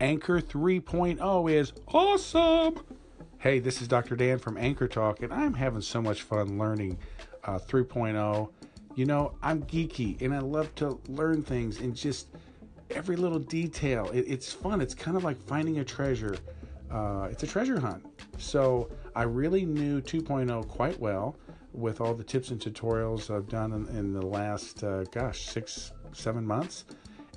Anchor 3.0 is awesome. Hey, this is Dr. Dan from Anchor Talk, and I'm having so much fun learning uh, 3.0. You know, I'm geeky and I love to learn things and just every little detail. It, it's fun. It's kind of like finding a treasure. Uh, it's a treasure hunt. So I really knew 2.0 quite well with all the tips and tutorials I've done in, in the last, uh, gosh, six, seven months.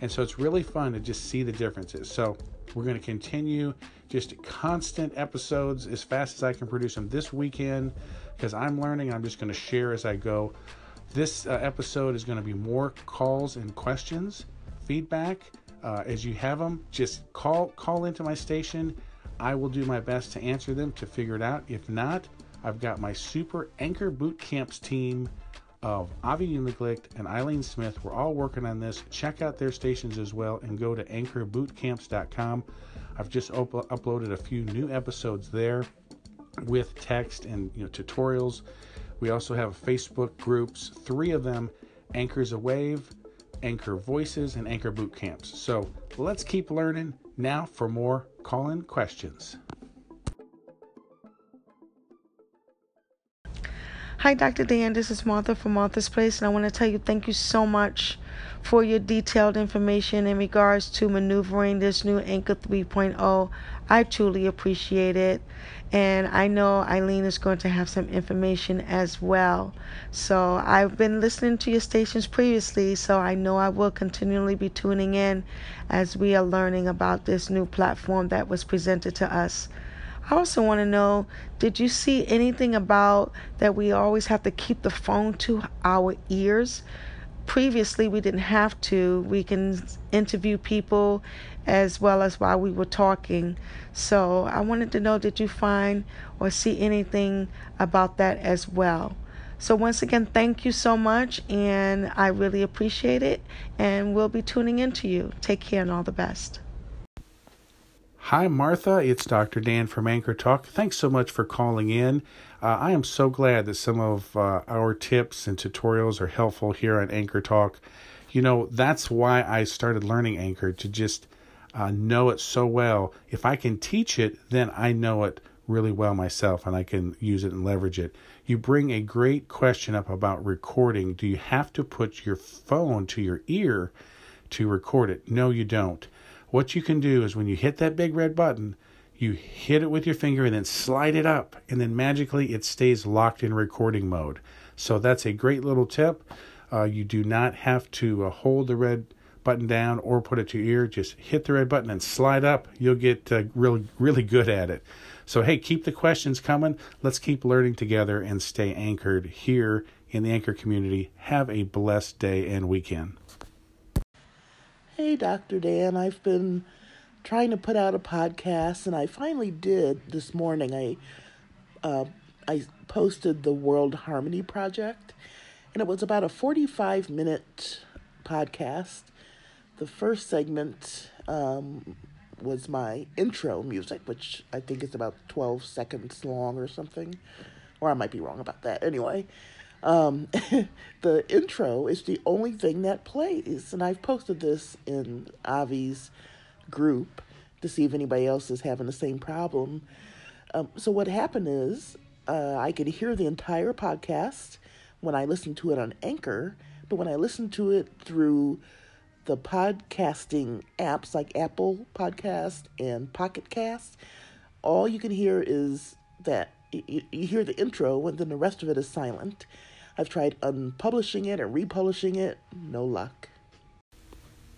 And so it's really fun to just see the differences. So we're going to continue just constant episodes as fast as I can produce them this weekend because I'm learning. I'm just going to share as I go. This uh, episode is going to be more calls and questions, feedback. Uh, as you have them, just call call into my station. I will do my best to answer them to figure it out. If not, I've got my super anchor boot camps team of Avi Unglicht and Eileen Smith. We're all working on this. Check out their stations as well and go to anchorbootcamps.com. I've just up- uploaded a few new episodes there with text and you know tutorials. We also have Facebook groups, three of them, Anchors Aweigh, Anchor Voices, and Anchor Boot Camps. So let's keep learning. Now for more call-in questions. Hi, Dr. Dan. This is Martha from Martha's Place, and I want to tell you thank you so much for your detailed information in regards to maneuvering this new Anchor 3.0. I truly appreciate it, and I know Eileen is going to have some information as well. So, I've been listening to your stations previously, so I know I will continually be tuning in as we are learning about this new platform that was presented to us. I also want to know did you see anything about that we always have to keep the phone to our ears? Previously, we didn't have to. We can interview people as well as while we were talking. So I wanted to know did you find or see anything about that as well? So, once again, thank you so much, and I really appreciate it. And we'll be tuning into you. Take care and all the best. Hi, Martha. It's Dr. Dan from Anchor Talk. Thanks so much for calling in. Uh, I am so glad that some of uh, our tips and tutorials are helpful here on Anchor Talk. You know, that's why I started learning Anchor to just uh, know it so well. If I can teach it, then I know it really well myself and I can use it and leverage it. You bring a great question up about recording. Do you have to put your phone to your ear to record it? No, you don't. What you can do is when you hit that big red button, you hit it with your finger and then slide it up, and then magically it stays locked in recording mode. So that's a great little tip. Uh, you do not have to uh, hold the red button down or put it to your ear. Just hit the red button and slide up. You'll get uh, really, really good at it. So, hey, keep the questions coming. Let's keep learning together and stay anchored here in the Anchor community. Have a blessed day and weekend. Hey, Dr. Dan, I've been trying to put out a podcast, and I finally did this morning. I uh, I posted the World Harmony Project, and it was about a 45 minute podcast. The first segment um, was my intro music, which I think is about 12 seconds long or something, or I might be wrong about that. Anyway, um, the intro is the only thing that plays. And I've posted this in Avi's group to see if anybody else is having the same problem. Um, so, what happened is uh, I could hear the entire podcast when I listened to it on Anchor, but when I listened to it through the podcasting apps like Apple Podcast and Pocket Cast, all you can hear is that you, you hear the intro and then the rest of it is silent. I've tried unpublishing it and republishing it, no luck.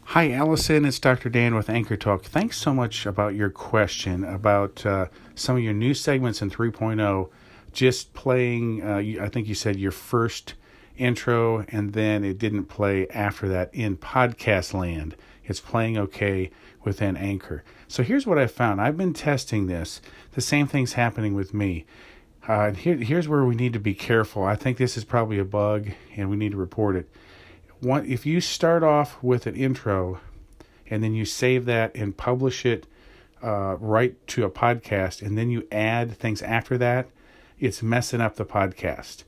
Hi, Allison. It's Dr. Dan with Anchor Talk. Thanks so much about your question about uh, some of your new segments in 3.0. Just playing, uh, I think you said your first intro, and then it didn't play after that in podcast land. It's playing okay within Anchor. So here's what I found. I've been testing this. The same thing's happening with me. Uh, here, here's where we need to be careful. I think this is probably a bug, and we need to report it. One, if you start off with an intro, and then you save that and publish it uh, right to a podcast, and then you add things after that, it's messing up the podcast.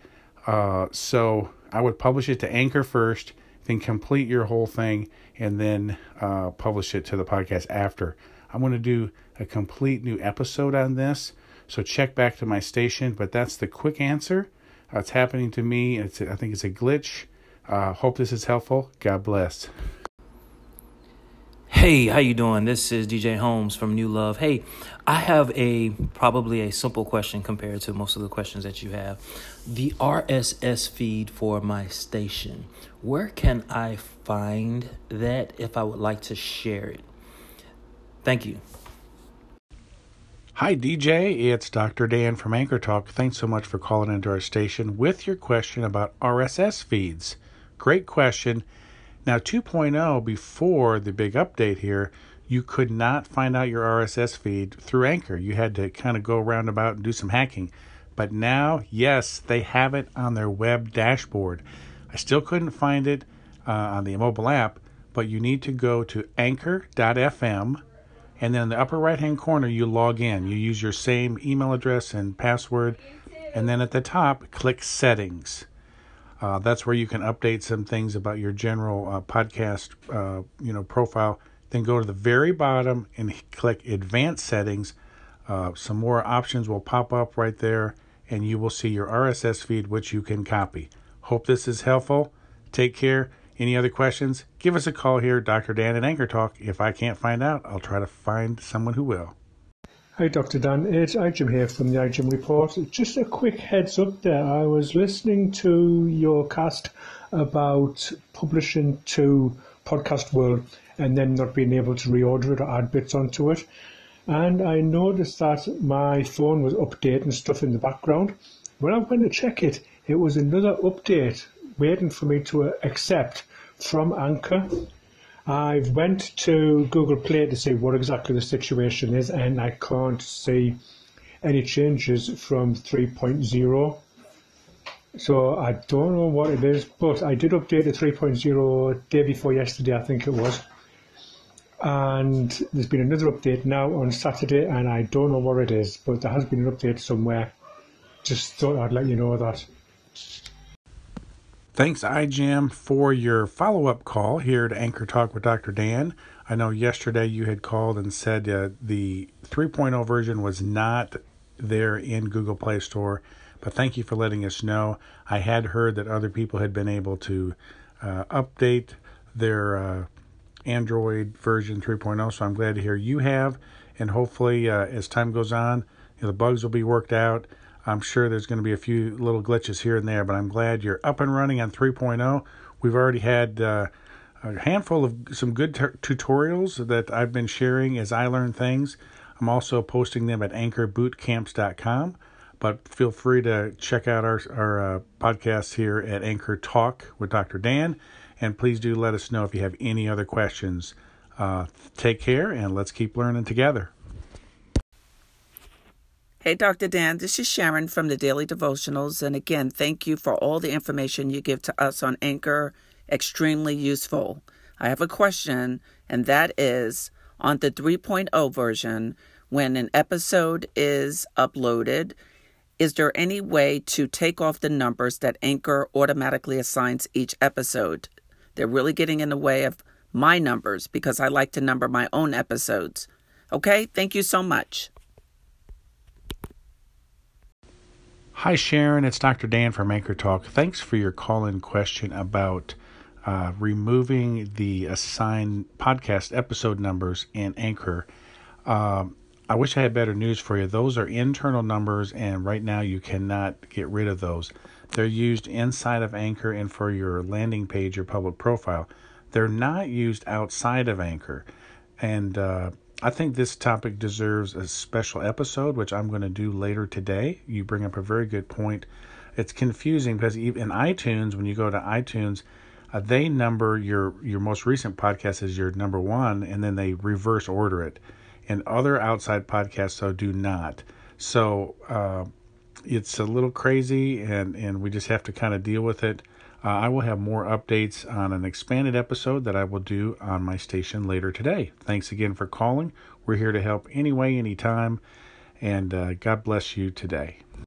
Uh, so I would publish it to Anchor first, then complete your whole thing, and then uh, publish it to the podcast after. I'm going to do a complete new episode on this. So check back to my station. But that's the quick answer. It's happening to me. It's I think it's a glitch. Uh, hope this is helpful. God bless. Hey, how you doing? This is DJ Holmes from New Love. Hey, I have a probably a simple question compared to most of the questions that you have. The RSS feed for my station. Where can I find that if I would like to share it? Thank you. Hi, DJ. It's Dr. Dan from Anchor Talk. Thanks so much for calling into our station with your question about RSS feeds. Great question. Now, 2.0, before the big update here, you could not find out your RSS feed through Anchor. You had to kind of go roundabout and do some hacking. But now, yes, they have it on their web dashboard. I still couldn't find it uh, on the mobile app, but you need to go to anchor.fm and then in the upper right hand corner you log in. You use your same email address and password, and then at the top click settings. Uh, that's where you can update some things about your general uh, podcast, uh, you know, profile. Then go to the very bottom and click Advanced Settings. Uh, some more options will pop up right there, and you will see your RSS feed, which you can copy. Hope this is helpful. Take care. Any other questions? Give us a call here, Dr. Dan at Anchor Talk. If I can't find out, I'll try to find someone who will. Hi, Dr. Dan. It's iGym here from the iGym Report. Just a quick heads up there. I was listening to your cast about publishing to Podcast World and then not being able to reorder it or add bits onto it. And I noticed that my phone was updating stuff in the background. When I went to check it, it was another update waiting for me to accept from Anchor I went to Google Play to see what exactly the situation is, and I can't see any changes from 3.0. So I don't know what it is, but I did update to 3.0 day before yesterday, I think it was. And there's been another update now on Saturday, and I don't know what it is, but there has been an update somewhere. Just thought I'd let you know that. Thanks, iGym, for your follow up call here to Anchor Talk with Dr. Dan. I know yesterday you had called and said uh, the 3.0 version was not there in Google Play Store, but thank you for letting us know. I had heard that other people had been able to uh, update their uh, Android version 3.0, so I'm glad to hear you have. And hopefully, uh, as time goes on, you know, the bugs will be worked out I'm sure there's going to be a few little glitches here and there, but I'm glad you're up and running on 3.0. We've already had uh, a handful of some good t- tutorials that I've been sharing as I learn things. I'm also posting them at anchorbootcamps.com, but feel free to check out our, our uh, podcast here at Anchor Talk with Dr. Dan. And please do let us know if you have any other questions. Uh, take care and let's keep learning together. Hey, Dr. Dan, this is Sharon from the Daily Devotionals. And again, thank you for all the information you give to us on Anchor. Extremely useful. I have a question, and that is on the 3.0 version, when an episode is uploaded, is there any way to take off the numbers that Anchor automatically assigns each episode? They're really getting in the way of my numbers because I like to number my own episodes. Okay, thank you so much. Hi, Sharon. It's Dr. Dan from Anchor Talk. Thanks for your call in question about uh, removing the assigned podcast episode numbers in Anchor. Um, I wish I had better news for you. Those are internal numbers, and right now you cannot get rid of those. They're used inside of Anchor and for your landing page, your public profile. They're not used outside of Anchor. And uh, I think this topic deserves a special episode, which I'm going to do later today. You bring up a very good point. It's confusing because even in iTunes, when you go to iTunes, uh, they number your your most recent podcast as your number one, and then they reverse order it. And other outside podcasts though do not. So uh, it's a little crazy, and and we just have to kind of deal with it. Uh, I will have more updates on an expanded episode that I will do on my station later today. Thanks again for calling. We're here to help any way, anytime, and uh, God bless you today.